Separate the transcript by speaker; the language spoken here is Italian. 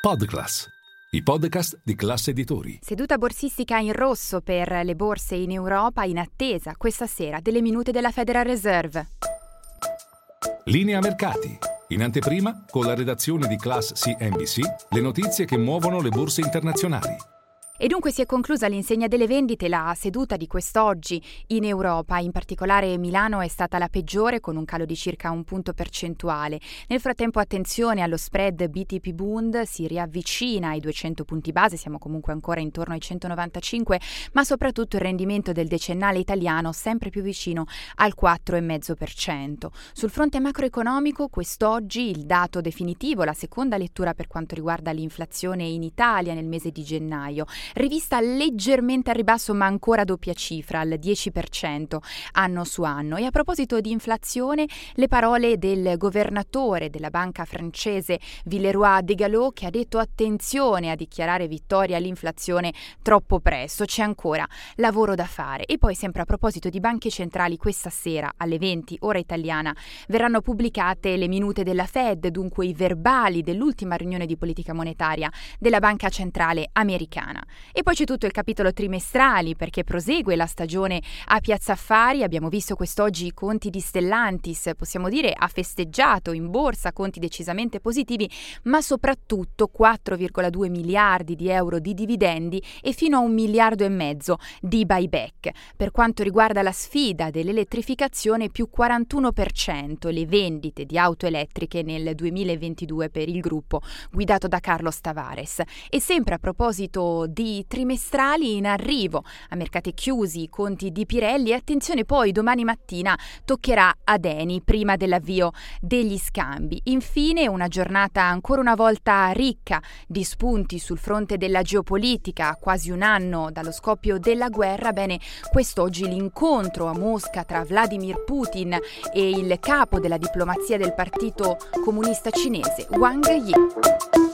Speaker 1: Podclass, i podcast di classe editori.
Speaker 2: Seduta borsistica in rosso per le borse in Europa in attesa questa sera delle minute della Federal Reserve.
Speaker 1: Linea mercati. In anteprima, con la redazione di Class CNBC, le notizie che muovono le borse internazionali.
Speaker 2: E dunque si è conclusa l'insegna delle vendite, la seduta di quest'oggi in Europa, in particolare Milano è stata la peggiore con un calo di circa un punto percentuale. Nel frattempo attenzione allo spread BTP Bund, si riavvicina ai 200 punti base, siamo comunque ancora intorno ai 195, ma soprattutto il rendimento del decennale italiano sempre più vicino al 4,5%. Sul fronte macroeconomico quest'oggi il dato definitivo, la seconda lettura per quanto riguarda l'inflazione in Italia nel mese di gennaio rivista leggermente a ribasso ma ancora a doppia cifra, al 10% anno su anno. E a proposito di inflazione, le parole del governatore della banca francese Villeroy de Gallo che ha detto attenzione a dichiarare vittoria all'inflazione troppo presto, c'è ancora lavoro da fare. E poi sempre a proposito di banche centrali, questa sera alle 20 ora italiana verranno pubblicate le minute della Fed, dunque i verbali dell'ultima riunione di politica monetaria della Banca Centrale Americana. E poi c'è tutto il capitolo trimestrali perché prosegue la stagione a Piazza Affari. Abbiamo visto quest'oggi i conti di Stellantis, possiamo dire ha festeggiato in borsa conti decisamente positivi, ma soprattutto 4,2 miliardi di euro di dividendi e fino a un miliardo e mezzo di buyback. Per quanto riguarda la sfida dell'elettrificazione, più 41% le vendite di auto elettriche nel 2022 per il gruppo guidato da Carlos Tavares. E sempre a proposito di di trimestrali in arrivo. A mercati chiusi i conti di Pirelli e attenzione poi domani mattina toccherà ad Eni prima dell'avvio degli scambi. Infine una giornata ancora una volta ricca di spunti sul fronte della geopolitica, quasi un anno dallo scoppio della guerra. Bene, quest'oggi l'incontro a Mosca tra Vladimir Putin e il capo della diplomazia del Partito Comunista Cinese, Wang Yi.